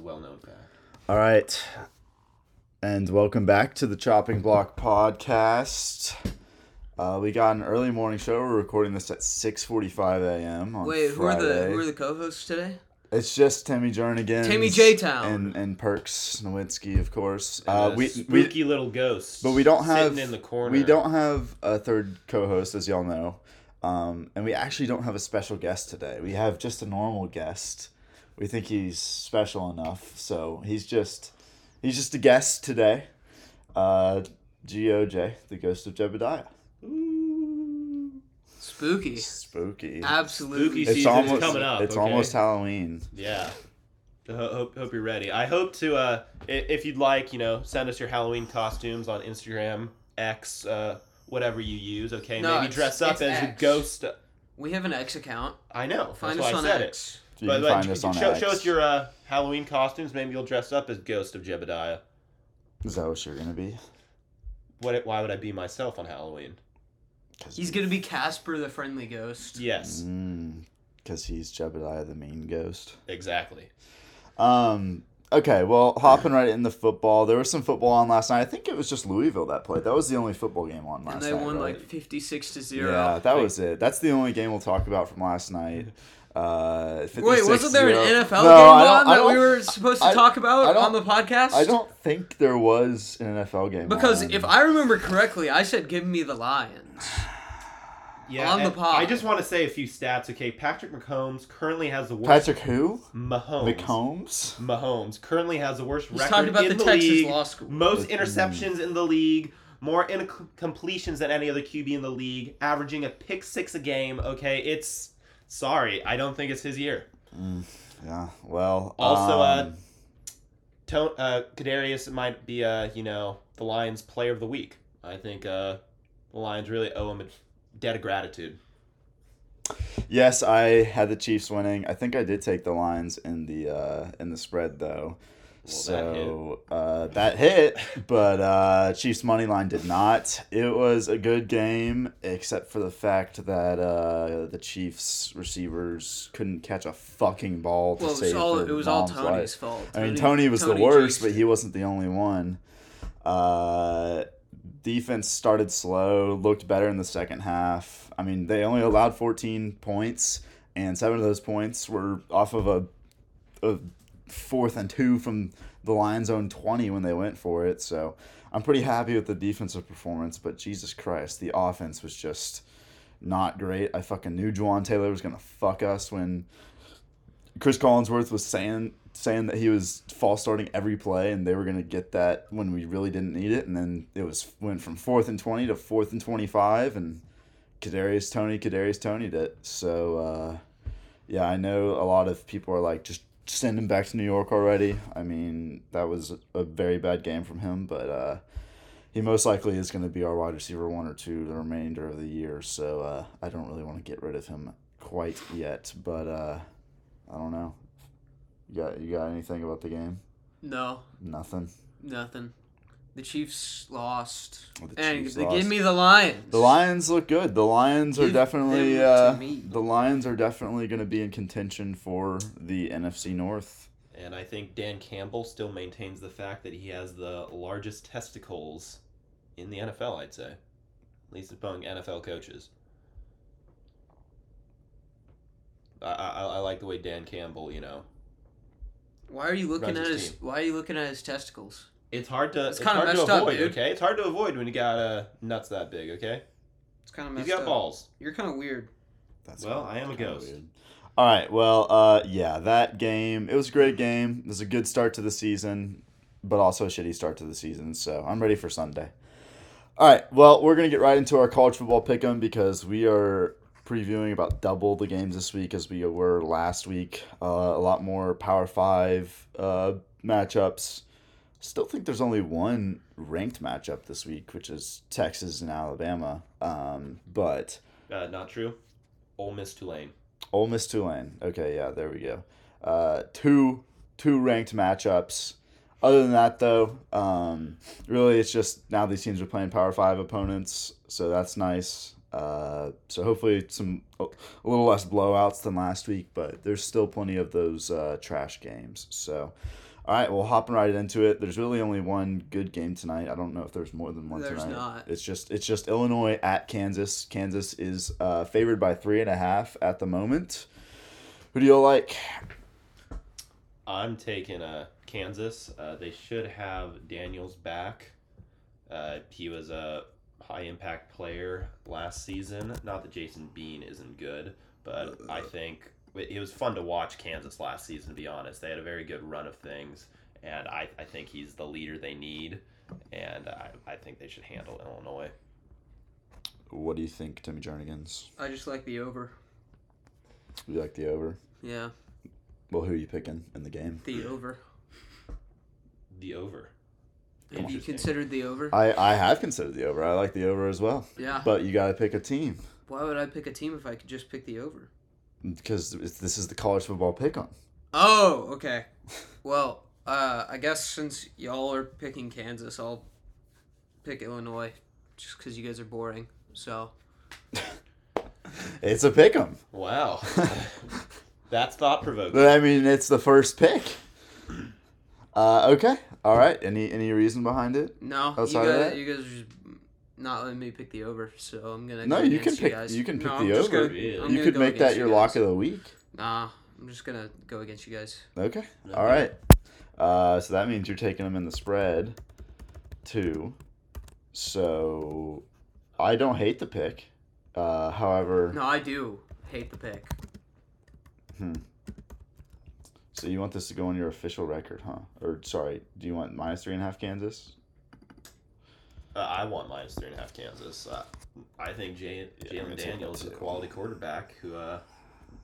a well-known fact. All right. And welcome back to the Chopping Block podcast. Uh, we got an early morning show. We're recording this at 6:45 a.m. on Wait, who are the who are the co-hosts today? It's just Timmy Jernigan, Timmy J-Town. and and Perks Nowitzki, of course. And Uh, we spooky we little ghost. but we don't have sitting in the corner. we don't have a third co-host, as y'all know, um, and we actually don't have a special guest today. We have just a normal guest. We think he's special enough, so he's just he's just a guest today. Uh, Goj, the ghost of Jebediah. Spooky. Spooky. Absolutely. Spooky it's almost coming up, It's okay? almost Halloween. Yeah. Ho- Hope, hope you're ready. I hope to, uh, if you'd like, you know, send us your Halloween costumes on Instagram, X, uh, whatever you use. Okay, No, maybe dress up as a X. ghost. We have an X account. I know. Find that's us why on I said X. It. Can But, find but us on show, X. show us your uh, Halloween costumes. Maybe you'll dress up as Ghost of Jebediah. Is that what you're gonna be? What? Why would I be myself on Halloween? He's gonna be Casper the Friendly Ghost. Yes, Because he's Jebediah, the mean ghost. exactly. Um. Okay. Well, hopping right in the football. There was some football on last night. I think it was just Louisville that played. That was the only football game on last night. And they night. won right? like fifty-six to zero. Yeah, that Wait. was it. That's the only game we'll talk about from last night. Uh, Wait, wasn't there an NFL No, game on that we were supposed to I- talk about I don't- on the podcast? I don't think there was an NFL game. Because on. if I remember correctly, I said give me the Lions. Yeah, On the pod. I just want to say a few stats. Okay, Patrick Mahomes currently has the worst. Patrick who Mahomes. McCombs. Mahomes currently has the worst He's record talking about in the the, Texas league. law school. Most interceptions in the league, more incompletions than any other QB in the league, averaging a pick six a game. Okay, it's sorry, I don't think it's his year. Yeah. Well. Also, uh, um, To- uh, Kadarius might be, uh, you know, the Lions' Player of the Week. I think uh, the Lions really owe him a debt of gratitude. Yes, I had the Chiefs winning. I think I did take the Lions in the uh, in the spread though. That so uh, that hit, but uh, Chiefs money line did not. It was a good game, except for the fact that uh, the Chiefs receivers couldn't catch a fucking ball to Well, it was save all their it was all Toney's life. fault. I mean, Tony was the worst, but he wasn't the only one. Uh, defense started slow, looked better in the second half. I mean, they only allowed 14 points, and seven of those points were off of a, a fourth and two from the Lions' own 20 when they went for it. So I'm pretty happy with the defensive performance, but Jesus Christ, the offense was just not great. I fucking knew Jawaan Taylor was going to fuck us when Chris Collinsworth was saying saying that he was false starting every play and they were gonna get that when we really didn't need it and then it was went from fourth and twenty to fourth and twenty five and Kadarius Toney Kadarius Toney did so uh, yeah I know a lot of people are like just send him back to New York already I mean that was a very bad game from him but uh, he most likely is going to be our wide receiver one or two the remainder of the year so uh, I don't really want to get rid of him quite yet but uh, I don't know. You got you got anything about the game? No, Nothing. nothing. The Chiefs lost, The and Chiefs they lost. give me the Lions. The Lions look good. The Lions are definitely uh, the Lions are definitely going to be in contention for the NFC North. And I think Dan Campbell still maintains the fact that he has the largest testicles in the NFL, I'd say. At least among NFL coaches. I, I, I like the way Dan Campbell, you know. Why are you looking at his his? Why are you looking at his testicles? It's hard to It's it's, kinda hard to messed up, avoid, dude. okay? It's hard to avoid when you got uh, nuts that big, okay? It's kind of He's messed got up. balls. You're kind of weird. That's Well, I am a ghost. weird. All right. Well, uh, yeah, that game. It was a great game. It was a good start to the season, but also a shitty start to the season. So I'm ready for Sunday. All right. Well, we're gonna get right into our college football pick'em because we are previewing about double the games this week as we were last week. Uh, a lot more Power Five uh, matchups. Still think there's only one ranked matchup this week, which is Texas and Alabama. Um, but Uh, not true. Ole Miss Tulane. Ole Miss Tulane. Okay, yeah, there we go. Uh, two two ranked matchups. Other than that, though, um, really it's just now these teams are playing Power Five opponents, so that's nice. Uh, so hopefully some a little less blowouts than last week, but there's still plenty of those uh, trash games. So, All right, well, hopping right into it. There's really only one good game tonight. I don't know if there's more than one There's tonight. not. It's just it's just Illinois at Kansas. Kansas is uh, favored by three and a half at the moment. Who do you like? I'm taking uh, Kansas. Uh, they should have Daniels back. Uh, he was a high impact player last season. Not that Jason Bean isn't good, but I think it was fun to watch Kansas last season, to be honest. They had a very good run of things, and I, I think he's the leader they need, and I, I think they should handle Illinois. What do you think, Timmy Jernigan's? I just like the over. You like the over? Yeah, Well, who are you picking in the game? the over. The over. Have you considered the over? I, I have considered the over. I like the over as well. yeah. But you got to pick a team Why would I pick a team if I could just pick the over? Because this is the college football pick on. Oh, okay. Well, uh, I guess since y'all are picking Kansas, I'll pick Illinois, just because you guys are boring. So It's a pick 'em. Wow. That's thought provoking. I mean, it's the first pick. Uh, okay. All right. Any any reason behind it? no, you Outside of guys, that? you guys are just not letting me pick the over. So I'm gonna. No, go you can against pick- guys. you can pick No, the over. gonna- Really? I'm you could make that your you lock of the week. Nah, I'm just gonna go against you guys. Okay. Okay. All right. Uh, so that means you're taking them in the spread, too. So I don't hate the pick. Uh, however, No, I do hate the pick. Hmm. so you want this to go on your official record, huh? Or sorry, do you want minus three and a half Kansas? Uh, I want minus three and a half Kansas. Uh, I think Jay, Yeah, Jalon Daniels is a quality quarterback who, uh,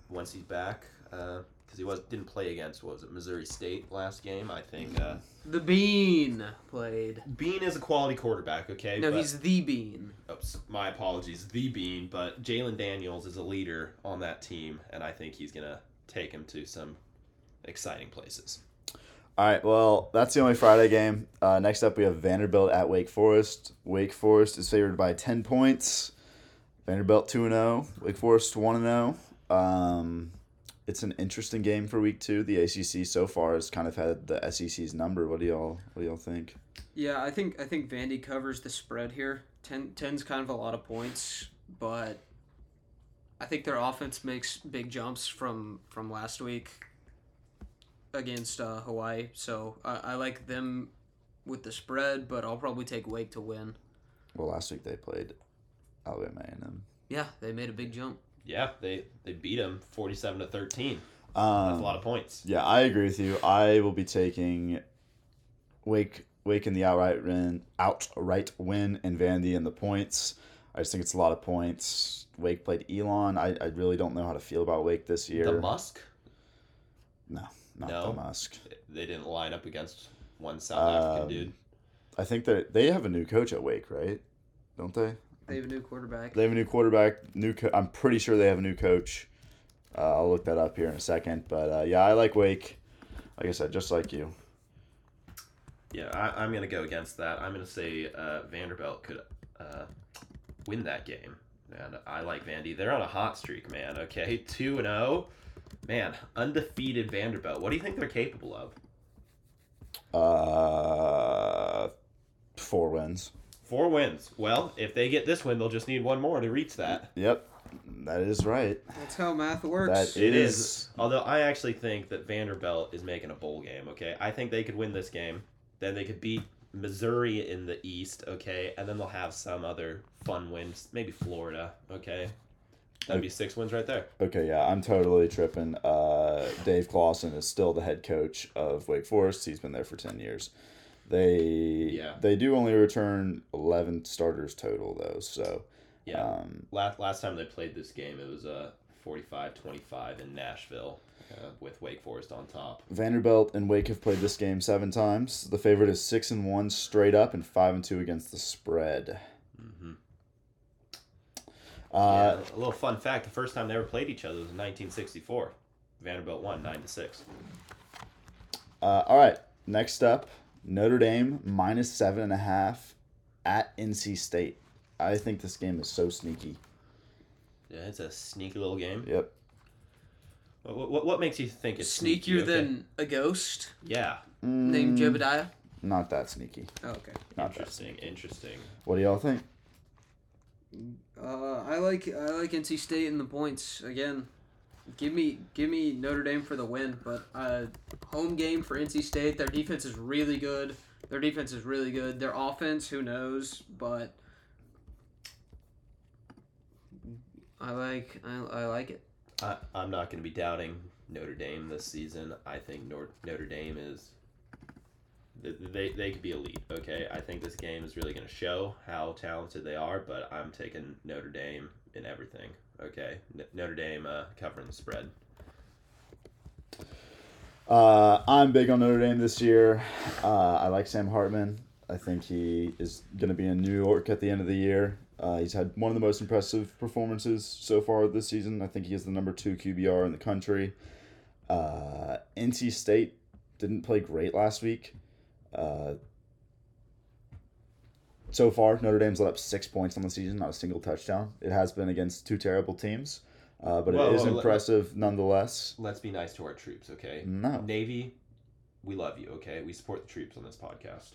once he's back, because he was didn't play against what was it Missouri State last game. I think uh, The Bean played. Bean is a quality quarterback. Okay, No, but- he's the Bean. oops, my apologies, the Bean. But Jalon Daniels is a leader on that team, and I think he's gonna take him to some exciting places. All right, well, that's the only Friday game. Uh, next up, we have Vanderbilt at Wake Forest. Wake Forest is favored by 10 points. Vanderbilt 2 0. Wake Forest 1 0. Um, it's an interesting game for week two. The ACC so far has kind of had the SEC's number. What do y'all What do y'all think? Yeah, I think I think Vandy covers the spread here. 10, 10's kind of a lot of points, but I think their offense makes big jumps from from last week against uh, Hawaii. So I, I like them with the spread, but I'll probably take Wake to win. Well, last week they played Alabama A&M. Yeah, they made a big jump. Yeah, they they beat him forty-seven to thirteen. Um, That's a lot of points. Yeah, I agree with you. I will be taking Wake Wake in the outright win, outright win, and Vandy in the points. I just think it's a lot of points. Wake played Elon. I, I really don't know how to feel about Wake this year. The Musk, not No. the Musk. they didn't line up against one South African Um, dude. I think that they have a new coach at Wake, right? Don't they? They have a new quarterback. They have a new quarterback. New, co- I'm pretty sure they have a new coach. Uh, I'll look that up here in a second. But uh, yeah, I like Wake. Like I said, just like you. Yeah, I, I'm gonna go against that. I'm gonna say uh, Vanderbilt could uh, win that game, and I like Vandy. They're on a hot streak, man. Okay, two and zero, man, undefeated Vanderbilt. What do you think they're capable of? Uh, four wins. Four wins. Well, if they get this win, they'll just need one more to reach that. Yep, that is right. That's how math works. That It is. is. Although I actually think that Vanderbilt is making a bowl game. Okay, I think they could win this game. Then they could beat Missouri in the East. Okay, and then they'll have some other fun wins. Maybe Florida. Okay, that'd be six wins right there. Okay, yeah, I'm totally tripping. Uh, Dave Clawson is still the head coach of Wake Forest. He's been there for ten years. They Yeah. they do only return eleven starters total though. So Yeah. um, Last last time they played this game, it was uh 45-25 in Nashville uh, with Wake Forest on top. Vanderbilt and Wake have played this game seven times. The favorite is six and one straight up and five and two against the spread. Mm-hmm. Uh, yeah, a little fun fact: the first time they ever played each other was in 1964. Vanderbilt won nine to six. uh, all right, next up, Notre Dame minus seven and a half at NC State. I think this game is so sneaky. Yeah, it's a sneaky little game. Yep. What, what, what makes you think it's sneaky, Sneakier okay? than a ghost Yeah. named Mm, Jebediah. Not that sneaky. Oh, okay. Not that. Interesting. Interesting. What do y'all think? Uh, I like I like NC State in the points again. Give me give me Notre Dame for the win, but uh, home game for NC State. Their defense is really good. Their defense is really good. Their offense, who knows? But I like I, I like it. I, I'm not going to be doubting Notre Dame this season. I think Nor- Notre Dame is. Th- They, they could be elite, okay? I think this game is really going to show how talented they are, but I'm taking Notre Dame in everything, okay? N- Notre Dame uh, covering the spread. Uh, I'm big on Notre Dame this year. Uh, I like Sam Hartman. I think he is going to be in New York at the end of the year. Uh, he's had one of the most impressive performances so far this season. I think he is the number two QBR in the country. Uh, NC State didn't play great last week. Uh, so far, Notre Dame's let up six points on the season, not a single touchdown. It has been against two terrible teams, uh, but Whoa, it is whoa, let- impressive nonetheless. Let's be nice to our troops, okay? No. Navy, we love you, okay? We support the troops on this podcast.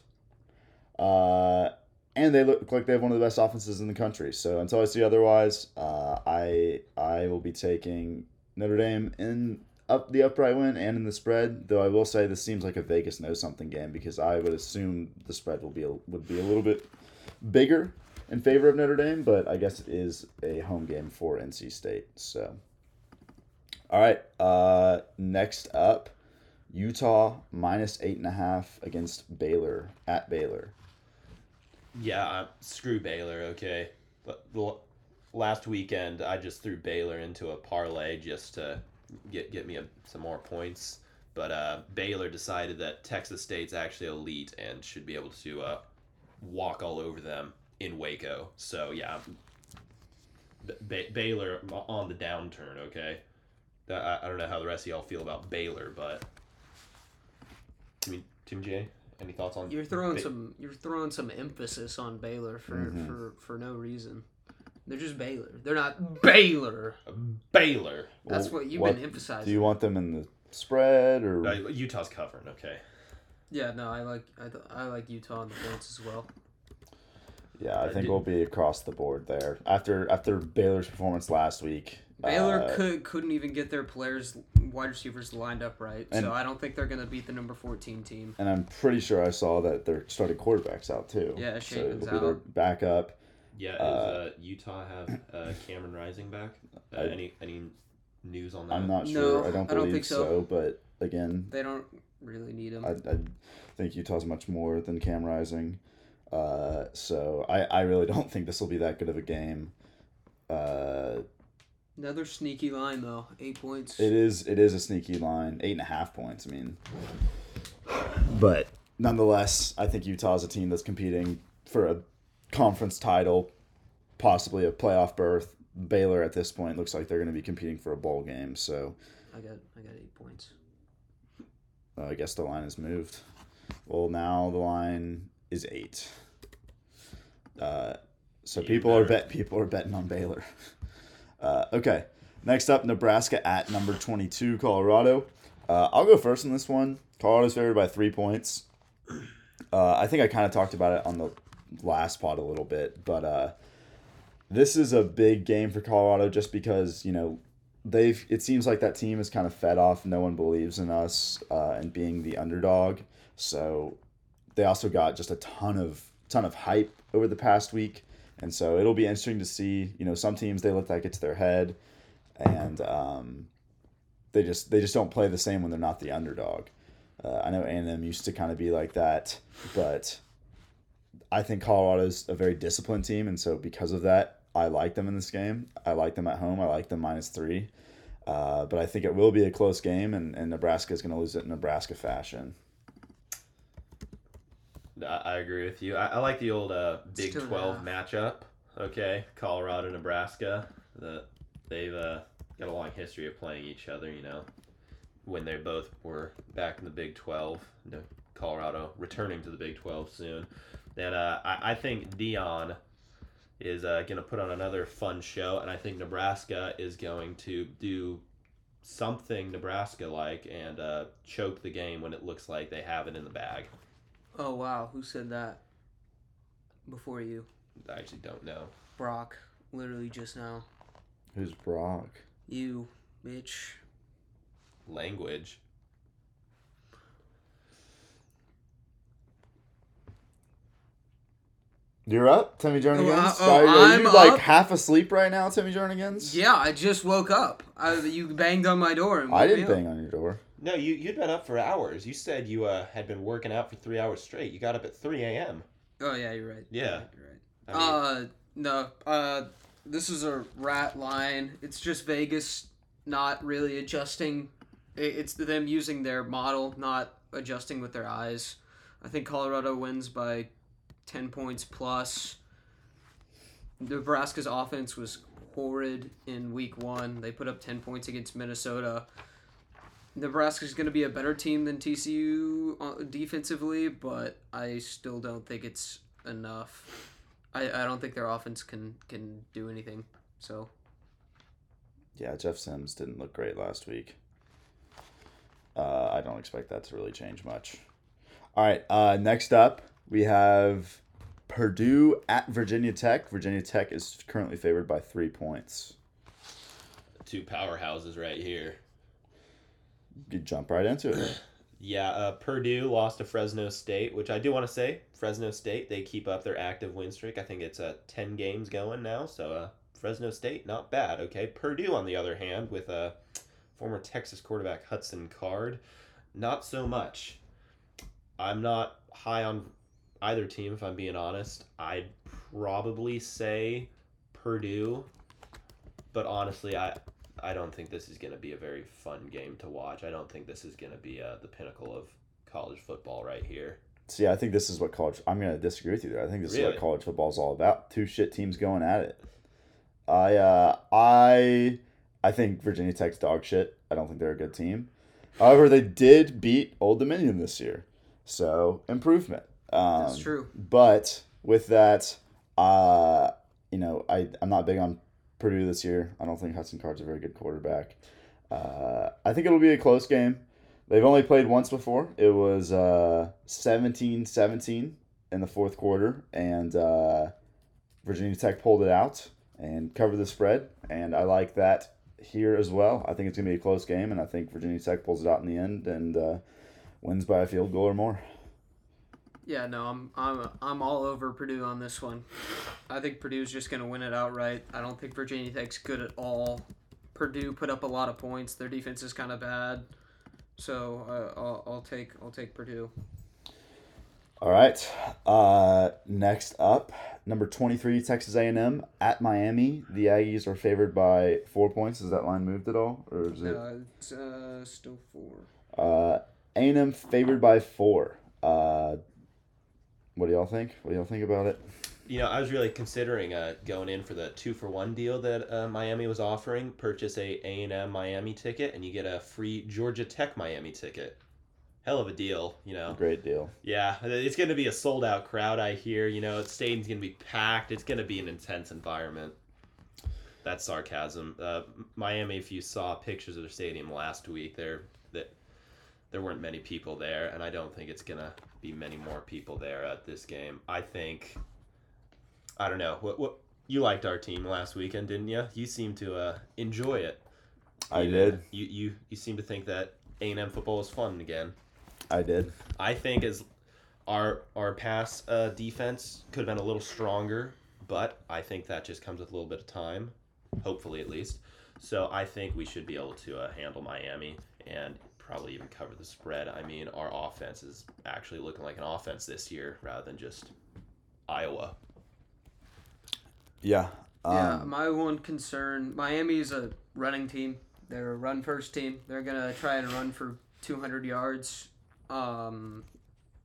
Uh, and they look like they have one of the best offenses in the country. So until I see otherwise, uh, I I will be taking Notre Dame in up the upright win and in the spread. Though I will say this seems like a Vegas knows something game because I would assume the spread will be a, would be a little bit bigger in favor of Notre Dame, but I guess it is a home game for NC State. So, all right. Uh, next up, Utah minus eight and a half against Baylor at Baylor. Yeah, screw Baylor, okay? But last weekend, I just threw Baylor into a parlay just to get get me a, some more points. But uh, Baylor decided that Texas State's actually elite and should be able to uh, walk all over them in Waco. So yeah, B- ba- Baylor on the downturn. Okay, I, I don't know how the rest of y'all feel about Baylor, but I mean, Tim J, any thoughts on? You're throwing Ba- some you're throwing some emphasis on Baylor for Mhm. for for no reason. They're just Baylor. They're not Baylor. Baylor. That's Well, what you've what- been emphasizing. Do you want them in the spread or? Uh, Utah's covering, okay. Yeah, no, I like I, th- I like Utah on the points as well. yeah, I think did- we'll be across the board there. After after Baylor's performance last week, Baylor uh, could couldn't even get their players wide receivers lined up right, And- so I don't think they're gonna beat the number fourteen team. and I'm pretty sure I saw that their starting quarterbacks out too. Yeah, so Shapen's it'll be their out. backup. Yeah, Uh, is uh, Utah have uh, Cameron Rising back? Uh, I- any any news on that? I'm not No, sure. I don't I don't believe think so. But again, They don't really need him. I, I think Utah's much more than Cam Rising. Uh, so I, I really don't think this will be that good of a game. Uh, Another sneaky line though, eight points. It is it is a sneaky line, eight and a half points. I mean, but nonetheless, I think Utah's a team that's competing for a conference title, possibly a playoff berth. Baylor at this point looks like they're going to be competing for a bowl game, so I got I got eight points. uh, I guess the line is moved. Well, now the line is eight. Uh, so You people are better. bet people are betting on Baylor. Uh, okay, next up, Nebraska at number twenty-two, Colorado. Uh, I'll go first in this one. Colorado's favored by three points. Uh, I think I kind of talked about it on the last pod a little bit, but uh, this is a big game for Colorado just because you know they've. It seems like that team is kind of fed off. No one believes in us uh, and being the underdog. So they also got just a ton of ton of hype over the past week, and so it'll be interesting to see. You know, some teams they that get to their head, and um, they just they just don't play the same when they're not the underdog. Uh, I know A&M used to kind of be like that, but I think Colorado's a very disciplined team, and so because of that, I like them in this game. I like them at home. I like them minus three. Uh, but I think it will be a close game, and, and Nebraska is going to lose it in Nebraska fashion. I, I agree with you. I, I like the old uh, Big two and a Twelve half. matchup. Okay, Colorado, Nebraska. The they've uh, got a long history of playing each other. You know, when they both were back in the Big Twelve. You know, Colorado returning to the Big Twelve soon. And uh, I, I think Deion is uh, going to put on another fun show, and I think Nebraska is going to do something Nebraska like and uh, choke the game when it looks like they have it in the bag. Oh wow, who said that? Before you, I actually don't know. Brock, literally just now. Who's Brock? You, bitch. Language. You're up, Timmy Jernigan's. Oh, are, oh, are you I'm like up? half asleep right now, Timmy Jernigan's? Yeah, I just woke up. I, you banged on my door and I didn't bang on your door. No, you you'd been up for hours. You said you uh, had been working out for three hours straight. You got up at three a.m. Oh yeah, you're right. Yeah. You're right. You're I mean, uh, no. Uh, this is a rat line. It's just Vegas not really adjusting. It's them using their model, not adjusting with their eyes. I think Colorado wins by ten points plus. Nebraska's offense was horrid in week one. They put up ten points against Minnesota. Nebraska's going to be a better team than TCU uh, defensively, but I still don't think it's enough. I, I don't think their offense can can do anything. So Yeah, Jeff Sims didn't look great last week. Uh, I don't expect that to really change much. All right, uh, next up we have Purdue at Virginia Tech. Virginia Tech is currently favored by three points. two powerhouses right here. You jump right into it. Yeah, uh, Purdue lost to Fresno State, which I do want to say Fresno State they keep up their active win streak. I think it's uh, ten games going now. So uh, Fresno State not bad. Okay, Purdue on the other hand with uh, former Texas quarterback Hudson Card, not so much. I'm not high on either team if I'm being honest. I'd probably say Purdue, but honestly, I I don't think this is going to be a very fun game to watch. I don't think this is going to be uh, the pinnacle of college football right here. See, I think this is what college. I'm going to disagree with you there. I think this is what college football is all about. Two shit teams going at it. I uh, I I think Virginia Tech's dog shit. I don't think they're a good team. However, they did beat Old Dominion this year, so improvement. Um, That's true. But with that, uh, you know, I I'm not big on Purdue this year. I don't think Hudson Card's a very good quarterback. Uh, I think it'll be a close game. They've only played once before. It was uh, 17-17 in the fourth quarter, and uh, Virginia Tech pulled it out and covered the spread. And I like that here as well. I think it's going to be a close game, and I think Virginia Tech pulls it out in the end and uh, wins by a field goal or more. Yeah, no, I'm I'm I'm all over Purdue on this one. I think Purdue's just going to win it outright. I don't think Virginia Tech's good at all. Purdue put up a lot of points. Their defense is kind of bad. So uh, I'll, I'll take I'll take Purdue. All right. Uh, next up, number twenty-three, Texas A and M at Miami. The Aggies are favored by four points. Is that line moved at all, or is it Uh, it's uh, still four. uh, A and M favored by four? Uh, what do y'all think? What do y'all think about it? You know, I was really considering uh, going in for the two for one deal that uh, Miami was offering. Purchase a A and M Miami ticket, and you get a free Georgia Tech Miami ticket. Hell of a deal, you know. Great deal. Yeah, it's going to be a sold out crowd. I hear. You know, the stadium's going to be packed. It's going to be an intense environment. That's sarcasm. Uh, Miami, if you saw pictures of their stadium last week, there that there weren't many people there, and I don't think it's gonna be many more people there at this game. I think. I don't know. What what you liked our team last weekend, didn't you? You seemed to uh, enjoy it. I You- did. You you you seem to think that A and M football is fun again. I did. I think as our our pass uh, defense could have been a little stronger, but I think that just comes with a little bit of time, hopefully at least. So I think we should be able to uh, handle Miami and probably even cover the spread. I mean, our offense is actually looking like an offense this year rather than just Iowa. Yeah. Um, yeah, my one concern: Miami's a running team. They're a run first team. They're gonna try and run for 200 yards. Um,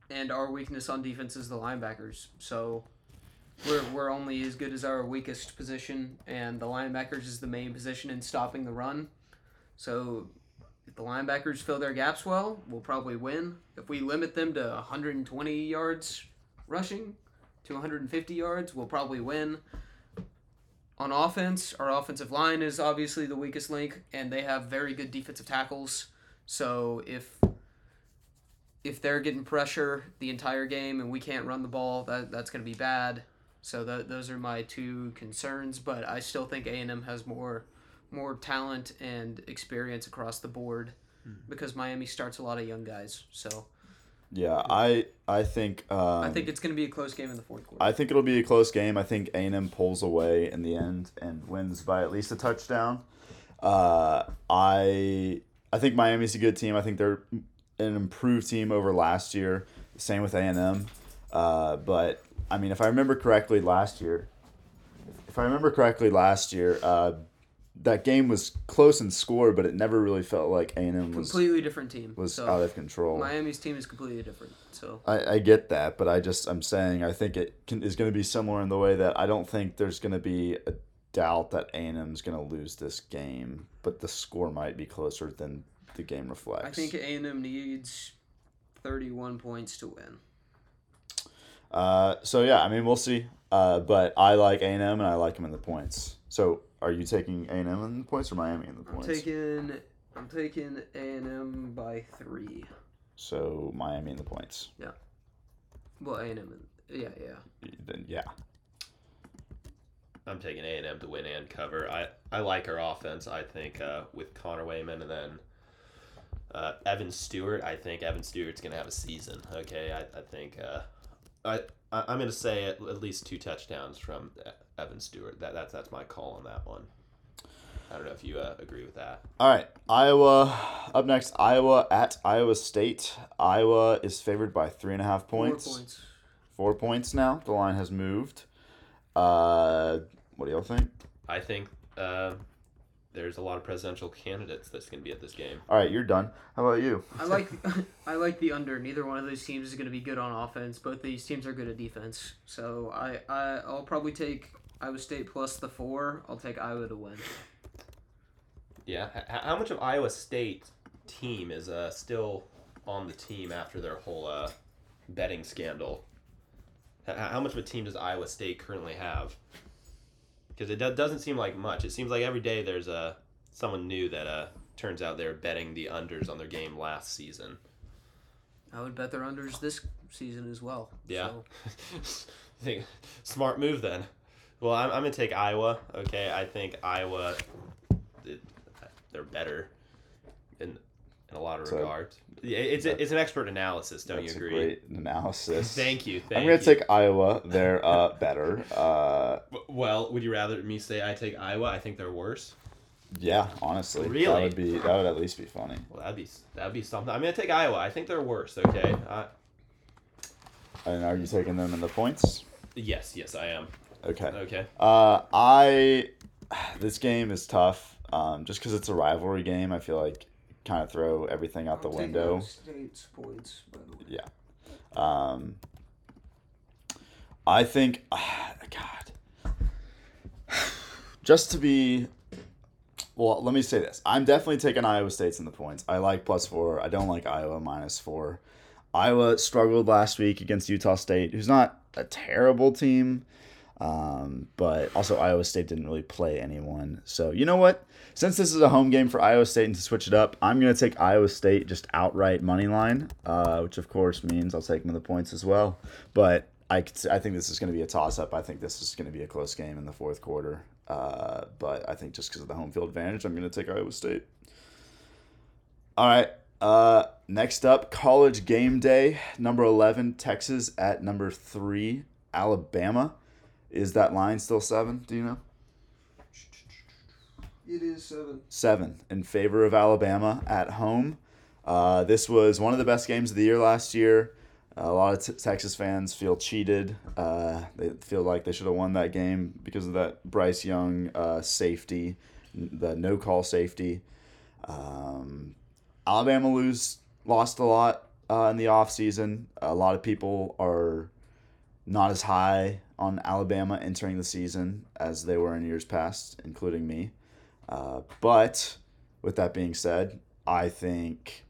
and our weakness on defense is the linebackers. So we're we're only as good as our weakest position, and the linebackers is the main position in stopping the run. So if the linebackers fill their gaps well, we'll probably win. If we limit them to 120 yards rushing to 150 yards, we'll probably win. on offense, our offensive line is obviously the weakest link, and they have very good defensive tackles. So if if they're getting pressure the entire game and we can't run the ball, that that's going to be bad. So that those are my two concerns. But I still think A and M has more more talent and experience across the board because Miami starts a lot of young guys. So Yeah, I I think um, I think it's going to be a close game in the fourth quarter. I think it'll be a close game. I think A and M pulls away in the end and wins by at least a touchdown. Uh, I I think Miami's a good team. I think they're an improved team over last year. Same with A and M. Uh, but I mean, if I remember correctly, last year, if I remember correctly, last year, uh, that game was close in score, but it never really felt like A and M was completely different team. was so out of control. Miami's team is completely different. So I, I get that, but I just I'm saying I think it can, is going to be similar in the way that I don't think there's going to be a doubt that A and M is going to lose this game, but the score might be closer than the game reflects. I think A and M needs thirty-one points to win. Uh, so yeah, I mean we'll see. Uh, but I like A and M and I like them in the points. So are you taking A and M in the points or Miami in the points? I'm taking I'm taking A and M by three. So Miami in the points. Yeah. Well, A and M. Yeah, yeah. Then yeah. I'm taking A and M to win and cover. I, I like our offense. I think uh, with Conner Weigman and then uh, Evan Stewart. I think Evan Stewart's gonna have a season. Okay, I, I think uh, I I- I'm gonna say at, at least two touchdowns from Evan Stewart. That that's that's my call on that one. I don't know if you uh, agree with that. All right, Iowa up next. Iowa at Iowa State. Iowa is favored by three and a half points. Four points. Four points now. The line has moved. Uh, what do y'all think? I think uh, there's a lot of presidential candidates that's gonna be at this game. All right, you're done. How about you? I like I like the under. Neither one of those teams is going to be good on offense. Both these teams are good at defense. So I, I I'll probably take Iowa State plus the four. I'll take Iowa to win. Yeah. H- how much of Iowa State team is uh, still on the team after their whole uh, betting scandal? H- how much of a team does Iowa State currently have? Because it do- doesn't seem like much. It seems like every day there's uh, someone new that uh, turns out they're betting the unders on their game last season. I would bet their unders this season as well. Yeah. So, think smart move then. Well, I'm, I'm gonna take Iowa. Okay, I think Iowa, it, they're better in in a lot of So- regards. Yeah, it's a, it's an expert analysis. Don't you a agree? great analysis. Thank you. Thank I'm gonna you. take Iowa. They're uh better. Uh, Well, would you rather me say I take Iowa? I think they're worse. yeah, honestly, that Really? would be that would at least be funny. Well, that'd be that'd be something. I'm gonna take Iowa. I think they're worse. Okay. Uh, And are you taking them in the points? yes, yes, I am. Okay. Okay. Uh, I this game is tough. Um, just because it's a rivalry game, I feel like kind of throw everything out the window. State's points. By the way. Yeah. Um, I think, God, just to be, well, let me say this. I'm definitely taking Iowa State's in the points. I like plus four. I don't like Iowa minus four. Iowa struggled last week against Utah State, who's not a terrible team. Um, but also Iowa State didn't really play anyone. So you know what? Since this is a home game for Iowa State and to switch it up, I'm gonna take Iowa State just outright money line, uh, which of course means I'll take them the points as well. But I, I think this is gonna be a toss up. I think this is gonna be a close game in the fourth quarter. Uh, but I think just because of the home field advantage, I'm gonna take Iowa State. All right. Uh, next up, college game day. Number eleven, Texas at number three, Alabama. Is that line still seven? Do you know? It is seven. Seven in favor of Alabama at home. Uh, this was one of the best games of the year last year. a lot of t- Texas fans feel cheated. Uh, they feel like they should have won that game because of that Bryce Young uh, safety, the no call safety. Um, Alabama lose lost a lot uh, in the offseason. A lot of people are not as high on Alabama entering the season as they were in years past, including me. Uh, but with that being said, I think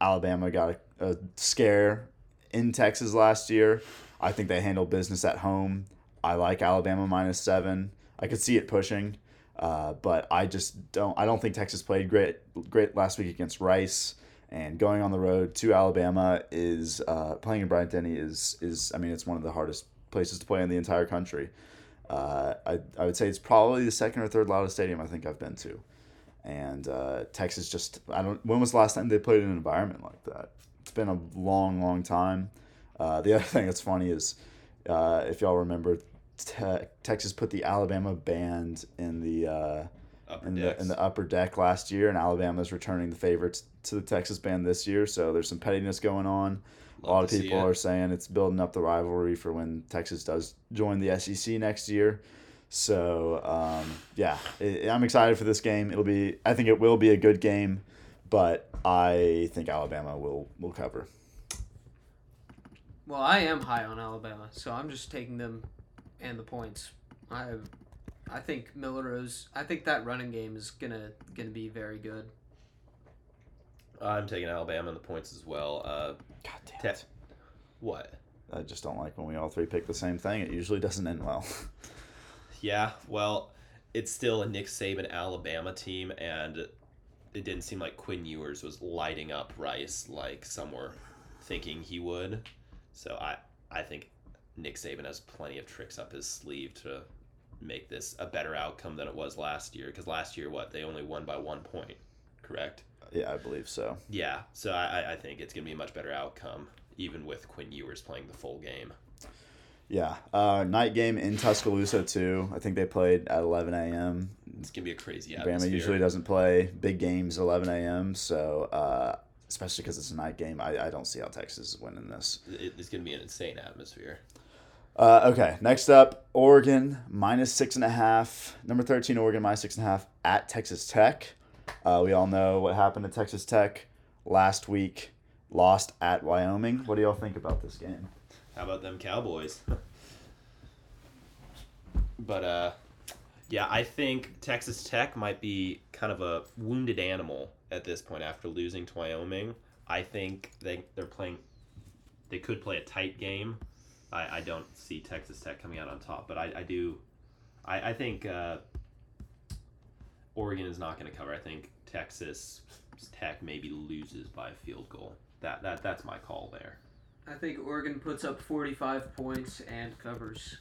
Alabama got a, a scare in Texas last year. I think they handled business at home. I like Alabama minus seven. I could see it pushing, uh, but I just don't. I don't think Texas played great great last week against Rice. And going on the road to Alabama is uh, playing in Bryant Denny is is I mean it's one of the hardest places to play in the entire country. Uh, I, I would say it's probably the second or third loudest stadium I think I've been to. And uh, Texas just, I don't, when was the last time they played in an environment like that? It's been a long, long time. Uh, the other thing that's funny is, uh, if y'all remember, te- Texas put the Alabama band in the, uh, in the, in the upper deck last year, and Alabama's returning the favorites to the Texas band this year. So there's some pettiness going on. A lot of people are saying it's building up the rivalry for when Texas does join the SEC next year. So um, yeah, i I'm excited for this game. It'll be, I think it will be a good game, but I think Alabama will will cover. Well, I am high on Alabama, so I'm just taking them and the points. I I think Milroe's. I think that running game is gonna gonna be very good. I'm taking Alabama in the points as well. Uh, God damn Te- it! what? I just don't like when we all three pick the same thing. It usually doesn't end well. Yeah, well, it's still a Nick Saban Alabama team, and it didn't seem like Quinn Ewers was lighting up Rice like some were thinking he would. So I, I think Nick Saban has plenty of tricks up his sleeve to make this a better outcome than it was last year. Because last year, what they only won by one point, correct? Yeah, I believe so. Yeah. So I, I- think it's gonna be a much better outcome, even with Quinn Ewers playing the full game. Yeah, uh, night game in Tuscaloosa too. I think they played at 11 a.m. It's gonna be a crazy atmosphere. Bama usually doesn't play big games 11 a.m. So uh, especially because it's a night game, I, I don't see how Texas is winning this. It's gonna be an insane atmosphere. Uh, okay, next up, Oregon minus six and a half. Number 13, Oregon minus six and a half at Texas Tech. Uh, we all know what happened to Texas Tech last week. Lost at Wyoming. What do y'all think about this game? How about them Cowboys? but uh yeah, I think Texas Tech might be kind of a wounded animal at this point after losing to Wyoming. I think they they're playing they could play a tight game. I, I don't see Texas Tech coming out on top, but I, I do I, I think uh, Oregon is not going to cover. I think Texas Tech maybe loses by a field goal. That that that's my call there. I think Oregon puts up 45 points and covers.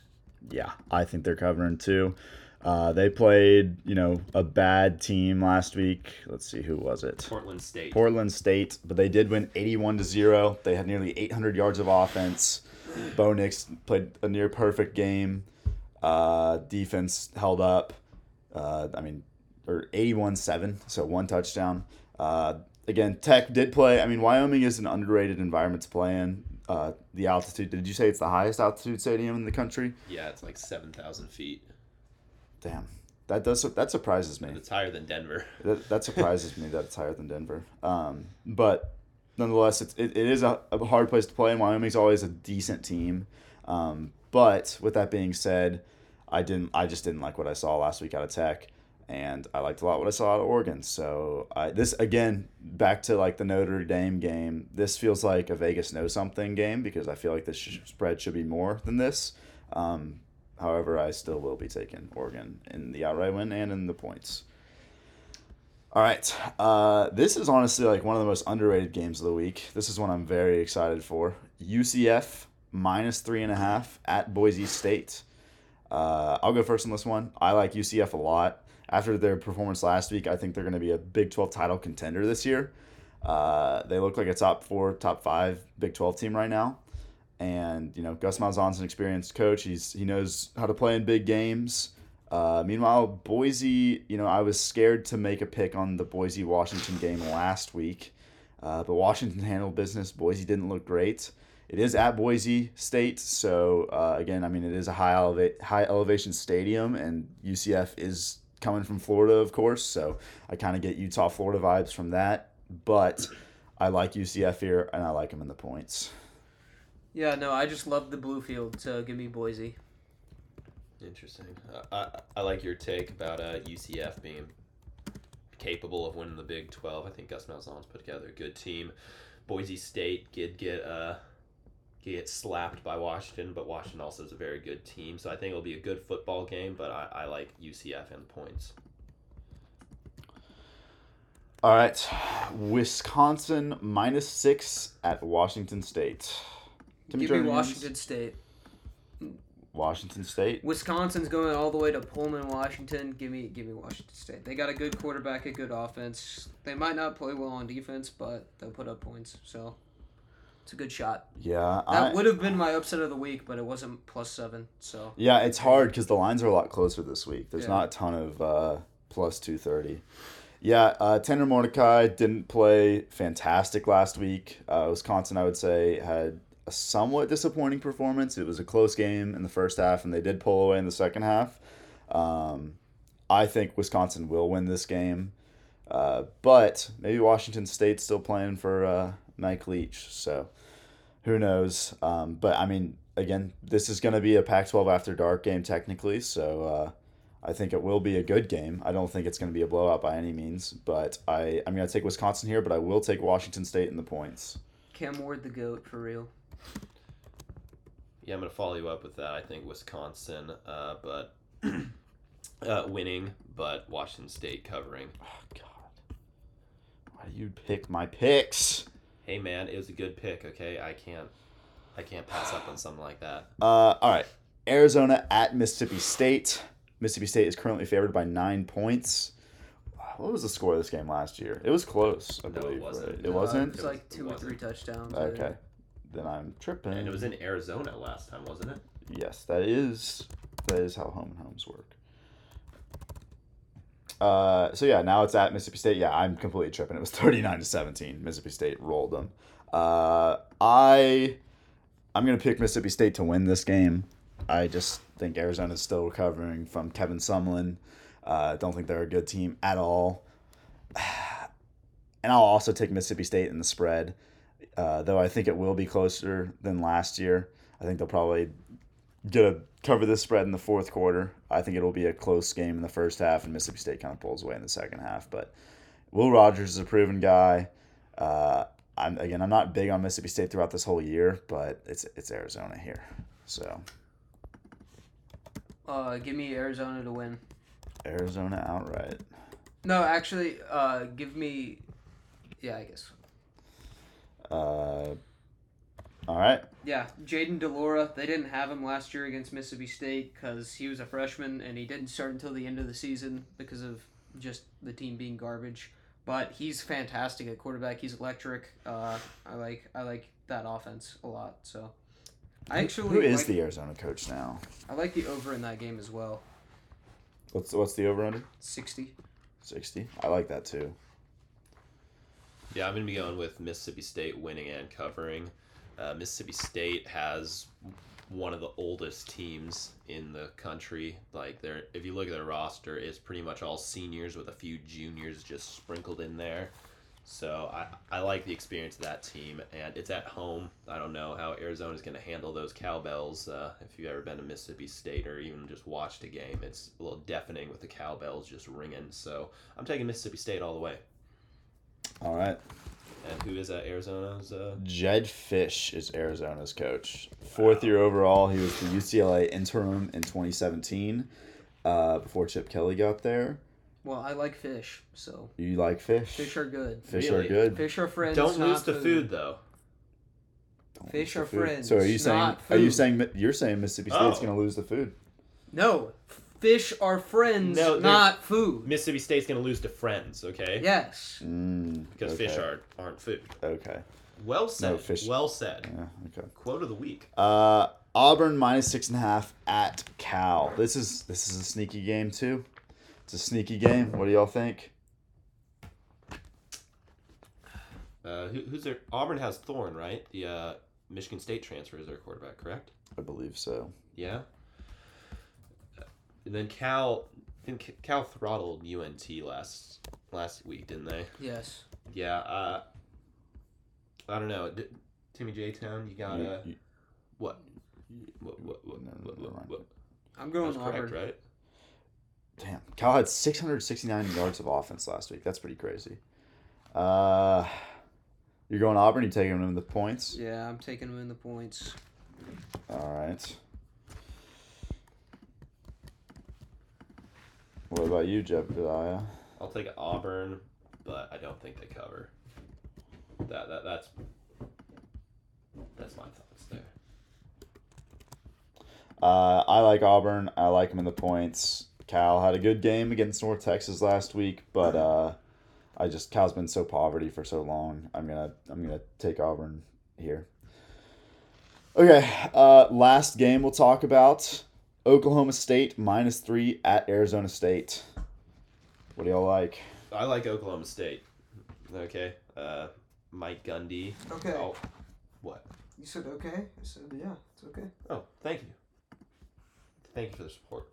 Yeah, I think they're covering too. Uh, they played, you know, a bad team last week. Let's see, who was it? Portland State. Portland State, but they did win 81 to 0. They had nearly 800 yards of offense. Bo Nix played a near perfect game. Uh, defense held up. Uh, I mean, or 81 7, so one touchdown. Uh, again, Tech did play. I mean, Wyoming is an underrated environment to play in. Uh, the altitude, did you say it's the highest altitude stadium in the country? Yeah, it's like seven thousand feet. Damn. That does that surprises me. It's higher than Denver. That, that surprises me that it's higher than Denver. Um, but nonetheless, it's, it, it is a, a hard place to play, and Wyoming's always a decent team. Um, but with that being said, I didn't. I just didn't like what I saw last week out of Tech, and I liked a lot what I saw out of Oregon. So I, this again back to like the Notre Dame game. This feels like a Vegas know something game because I feel like the sh- spread should be more than this. Um, however, I still will be taking Oregon in the outright win and in the points. All right. Uh, this is honestly like one of the most underrated games of the week. This is one I'm very excited for. UCF minus three and a half at Boise State. Uh, I'll go first on this one. I like UCF a lot. After their performance last week, I think they're going to be a Big 12 title contender this year. Uh, they look like a top four, top five Big 12 team right now. And, you know, Gus Malzahn's an experienced coach. He's He knows how to play in big games. Uh, meanwhile, Boise, you know, I was scared to make a pick on the Boise Washington game last week, uh, but Washington handled business. Boise didn't look great. It is at Boise State, so uh, again, I mean, it is a high eleva- high elevation stadium, and UCF is coming from Florida, of course. So I kind of get Utah Florida vibes from that, but I like UCF here, and I like them in the points. Yeah, no, I just love the blue field, so give me Boise. Interesting. Uh, I I like your take about uh, UCF being capable of winning the Big Twelve. I think Gus Malzahn's put together a good team. Boise State did get uh get slapped by Washington, but Washington also is a very good team. So I think it'll be a good football game, but I, I like UCF and points. All right, Wisconsin minus six at Washington State. Timmy Give me Washington State. Washington State. Wisconsin's going all the way to Pullman, Washington. Give me, give me Washington State. They got a good quarterback, a good offense. They might not play well on defense, but they'll put up points. So it's a good shot. Yeah, That I, would have been my upset of the week, but it wasn't plus seven. So yeah, it's hard because the lines are a lot closer this week. There's Yeah. not a ton of uh, plus two thirty. Yeah, uh, Tanner Mordecai didn't play fantastic last week. Uh, Wisconsin, I would say, had a somewhat disappointing performance. It was a close game in the first half, and they did pull away in the second half. Um, I think Wisconsin will win this game, uh, but maybe Washington State's still playing for uh, Mike Leach, so who knows? Um, but I mean, again, this is going to be a Pac-12 after dark game technically, so uh, I think it will be a good game. I don't think it's going to be a blowout by any means, but I I'm going to take Wisconsin here, but I will take Washington State in the points. Cam Ward, the goat for real. Yeah, I'm gonna follow you up with that. I think Wisconsin, uh, but uh, winning, but Washington State covering. Oh God, why do you pick my picks? Hey man, it was a good pick. Okay, I can't, I can't pass up on something like that. Uh, all right, Arizona at Mississippi State. Mississippi State is currently favored by nine points. What was the score of this game last year? It was close, I No, it wasn't. right? It No, wasn't. It's It like two it or three touchdowns. I think. Okay, then I'm tripping. And it was in Arizona last time, wasn't it? Yes, that is that is how home and homes work. Uh, so yeah, now it's at Mississippi State. Yeah, I'm completely tripping. It was 39 to 17. Mississippi State rolled them. Uh, I I'm gonna pick Mississippi State to win this game. I just think Arizona's still recovering from Kevin Sumlin. Uh, don't think they're a good team at all. And I'll also take Mississippi State in the spread, uh, though I think it will be closer than last year. I think they'll probably get a cover this spread in the fourth quarter. I think it'll be a close game in the first half, and Mississippi State kind of pulls away in the second half. But Will Rogers is a proven guy. Uh, I'm again, I'm not big on Mississippi State throughout this whole year, but it's it's Arizona here, so Uh, give me Arizona to win. Arizona outright. No, actually, uh, give me. Yeah, I guess. Uh, all right. Yeah, Jayden de Laura. They didn't have him last year against Mississippi State because he was a freshman and he didn't start until the end of the season because of just the team being garbage. But he's fantastic at quarterback. He's electric. Uh, I like I like that offense a lot. So, I actually Who is like, the Arizona coach now? I like the over in that game as well. What's what's the over under? Sixty. Sixty. I like that too. Yeah, I'm gonna be going with Mississippi State winning and covering. Uh, Mississippi State has one of the oldest teams in the country. Like, they're if you look at their roster, it's pretty much all seniors with a few juniors just sprinkled in there. So I, I like the experience of that team, and it's at home. I don't know how Arizona's going to handle those cowbells. Uh, if you've ever been to Mississippi State or even just watched a game, it's a little deafening with the cowbells just ringing. So I'm taking Mississippi State all the way. All right. And who is at Arizona's? Uh, Jedd Fisch is Arizona's coach. Fourth year overall. He was the UCLA interim in 2017 uh, before Chip Kelly got there. Well, I like fish, so You like fish? fish are good. Fish Really? are good. Fish are friends. don't lose not the food though. Don't Fish are food. friends, So are you saying? Are you saying you're saying Mississippi State's Oh. going to lose the food? No, fish are friends, No, not food. Mississippi State's gonna lose to Friends, okay? Yes. Mm, Because okay. fish are aren't food. Okay. Well said. fish- Well said. Yeah. Okay. Quote of the week. Uh, Auburn minus six and a half at Cal. This is this is a sneaky game too. It's a sneaky game. What do y'all think? Uh, who, who's their Auburn has Thorne, right? The uh, Michigan State transfer is their quarterback, correct? I believe so. Yeah. And then Cal, I think Cal throttled UNT last last week, didn't they? Yes. Yeah. Uh, I don't know. D- Timmy J Town, you got You- uh, you- what? What? What? What? No, What? never What? what? I'm That going was correct, Auburn. right? Damn, Cal had 669 yards of offense last week. That's pretty crazy. Uh, You're going Auburn. You taking them in the points. Yeah, I'm taking them in the points. All right. What about you, Jebediah? I'll take Auburn, but I don't think they cover. That that that's that's my thoughts there. Uh, I like Auburn. I like them in the points. Cal had a good game against North Texas last week, but uh, I just Cal's been so poverty for so long. I'm gonna I'm gonna take Auburn here. Okay, uh, last game we'll talk about Oklahoma State minus three at Arizona State. What do y'all like? I like Oklahoma State. Okay. Uh, Mike Gundy. Okay. Oh, what? You said okay? I said yeah, it's okay. Oh, thank you. Thank you for the support.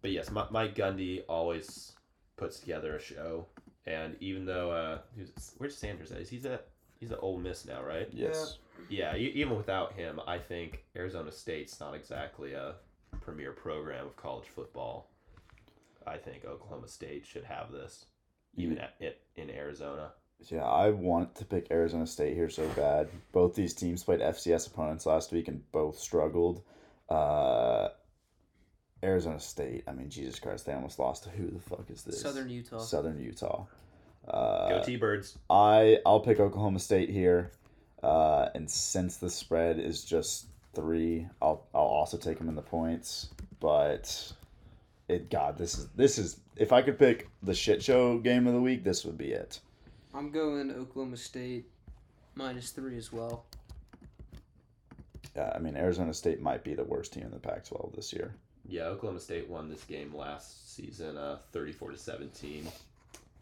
But yes, Mi- Mike Gundy always puts together a show, and even though uh, who's, where's Sanders at? Is he's at he's at Ole Miss now, right? Yes. Yeah, e- even without him, I think Arizona State's not exactly a premier program of college football. I think Oklahoma State should have this, even at it in Arizona. Yeah, I want to pick Arizona State here so bad. Both these teams played FCS opponents last week and both struggled. Uh, Arizona State, I mean, Jesus Christ, they almost lost to who the fuck is this? Southern Utah. Southern Utah. Go Uh, T-Birds! I I'll pick Oklahoma State here, uh, and since the spread is just three, I'll I'll also take them in the points. But it God, this is this is if I could pick the shit show game of the week, this would be it. I'm going Oklahoma State minus three as well. Yeah, I mean Arizona State might be the worst team in the Pac-12 this year. Yeah, Oklahoma State won this game last season, uh, thirty-four to seventeen.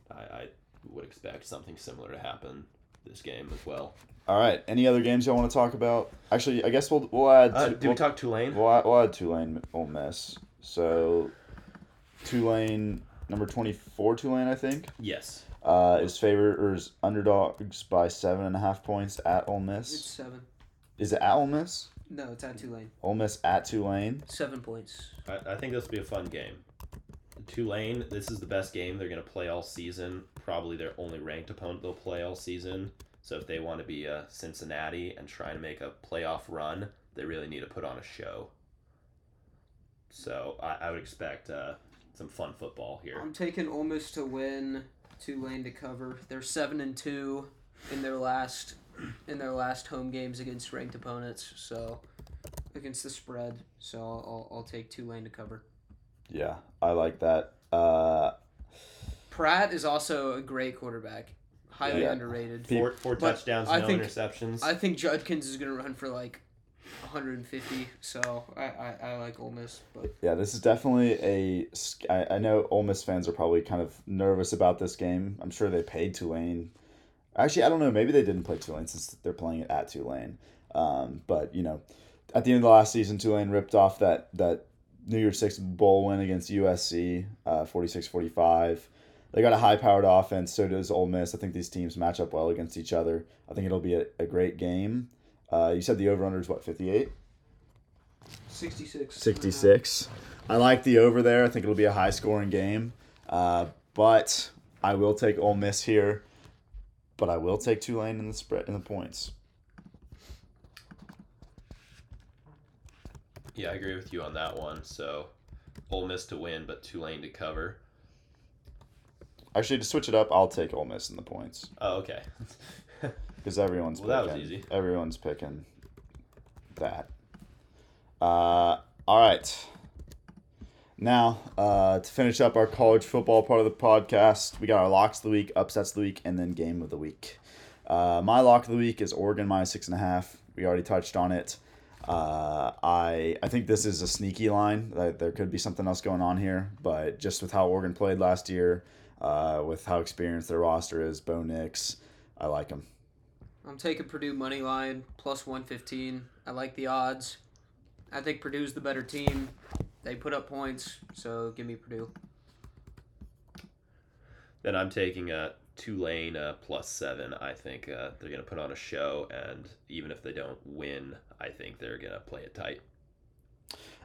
I, I would expect something similar to happen this game as well. All right, any other games y'all want to talk about? Actually, I guess we'll we'll add. Uh, Tu- did we'll, we talk Tulane? We'll add, we'll add Tulane Ole Miss. So Tulane number twenty-four Tulane, I think. Yes. uh, is favored or is underdogs by seven and a half points at Ole It's Miss. seven. Is it at Ole Miss? No, it's at Tulane. Ole Miss at Tulane. Seven points. I, I think this will be a fun game. Tulane, this is the best game they're going to play all season. Probably their only ranked opponent they'll play all season. So if they want to be a Cincinnati and trying to make a playoff run, they really need to put on a show. So I, I would expect uh, some fun football here. I'm taking Ole Miss to win, Tulane to cover. They're seven and two in their last in their last home games against ranked opponents. So against the spread. So I'll, I'll, I'll take Tulane to cover. Yeah, I like that. Uh, Pratt is also a great quarterback, highly Yeah. underrated. Four, four But touchdowns, I no think- interceptions. I think Judkins is gonna run for like 150. So I, I, I like Ole Miss, but yeah, this is definitely a. sc- I, I know Ole Miss fans are probably kind of nervous about this game. I'm sure they paid Tulane. Actually, I don't know. Maybe they didn't play Tulane since they're playing it at Tulane. Um, but you know, at the end of the last season, Tulane ripped off that that New Year's Six bowl win against USC, uh, 46-45. They got a high-powered offense. So does Ole Miss. I think these teams match up well against each other. I think it'll be a, a great game. Uh, you said the over/under is what 58. 66. 66. I like the over there. I think it'll be a high scoring game. Uh, but I will take Ole Miss here. But I will take Tulane in the spread in the points. yeah, I agree with you on that one. So Ole Miss to win, but Tulane to cover. Actually, to switch it up, I'll take Ole Miss in the points Oh, okay. because everyone's Well, that was picking, easy. Everyone's picking that. Uh, all right. Now, uh, to finish up our college football part of the podcast, we got our locks of the week, upsets of the week, and then game of the week. Uh, my lock of the week is Oregon minus six and a half. We already touched on it. Uh, I I think this is a sneaky line. That there could be something else going on here, but just with how Oregon played last year, uh, with how experienced their roster is, Bo Nix, I like him. I'm taking Purdue money line plus 115. I like the odds. I think Purdue's the better team. They put up points, so give me Purdue. Then I'm taking a Tulane uh, plus seven. I think uh, they're going to put on a show, and even if they don't win, I think they're going to play it tight.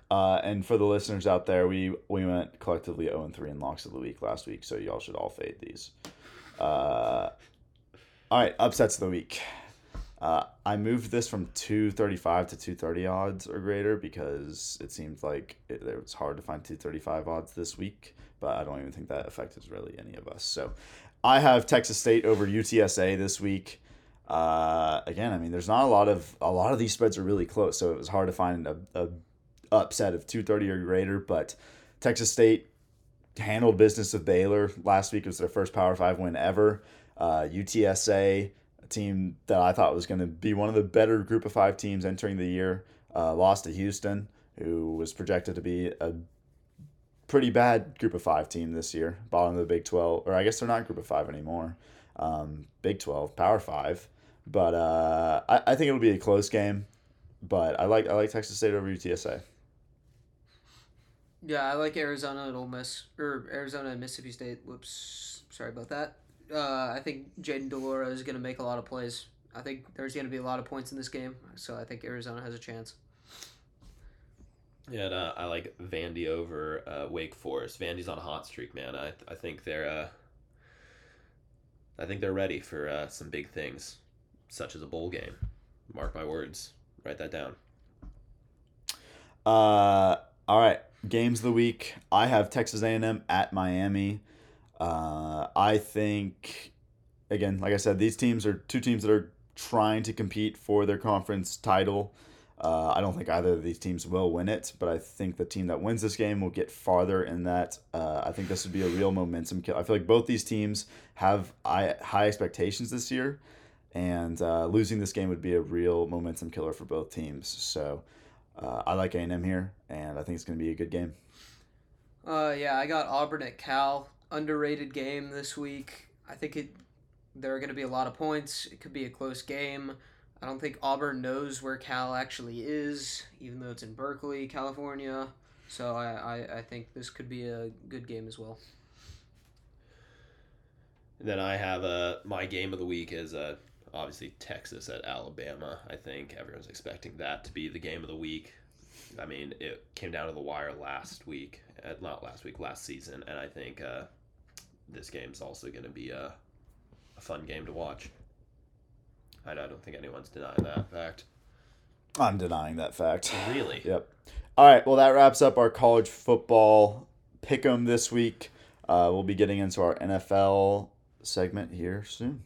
Uh, and for the listeners out there, we we went collectively 0 and 3 in locks of the week last week, so y'all should all fade these. Uh, All right, upsets of the week. Uh, I moved this from 235 to 230 odds or greater because it seemed like it, it was hard to find 235 odds this week, but I don't even think that affected really any of us. So I have Texas State over UTSA this week. Uh, again, I mean, there's not a lot of a lot of these spreads are really close, so it was hard to find a, a upset of 230 or greater. But Texas State handled business of Baylor last week. It was their first Power Five win ever. Uh, UTSA a team that I thought was going to be one of the better group of five teams entering the year. Uh, lost to Houston, who was projected to be a pretty bad group of five team this year, bottom of the Big 12, or I guess they're not group of five anymore. Um, Big 12, Power Five. But uh, I, I think it'll be a close game. But I like I like Texas State over UTSA. Yeah, I like Arizona and Ole Miss or Arizona and Mississippi State. Whoops, sorry about that. Uh, I think Jayden de Laura is going to make a lot of plays. I think there's going to be a lot of points in this game, so I think Arizona has a chance. Yeah, and, uh, I like Vandy over uh, Wake Forest. Vandy's on a hot streak, man. I I think they're uh, I think they're ready for uh, some big things, such as a bowl game. Mark my words. Write that down. Uh, all right, games of the week. I have Texas A&M at Miami. Uh, I think, again, like I said, these teams are two teams that are trying to compete for their conference title. Uh, I don't think either of these teams will win it, but I think the team that wins this game will get farther in that. Uh, I think this would be a real momentum kill. I feel like both these teams have high, expectations this year, and uh, losing this game would be a real momentum killer for both teams. So uh, I like A&M here, and I think it's going to be a good game. Uh, yeah, I got Auburn at Cal. Underrated game this week. I think it. There are going to be a lot of points. It could be a close game. I don't think Auburn knows where Cal actually is, even though it's in Berkeley, California. So I, I, I think this could be a good game as well. Then I have uh, my game of the week is uh, obviously Texas at Alabama. I think everyone's expecting that to be the game of the week. I mean, it came down to the wire last week, uh, not last week, last season, and I think uh, this game's also going to be a, a fun game to watch. I don't think anyone's denying that fact. I'm denying that fact. Really? Yep. All right. Well, that wraps up our college football pick 'em this week. Uh, we'll be getting into our NFL segment here soon.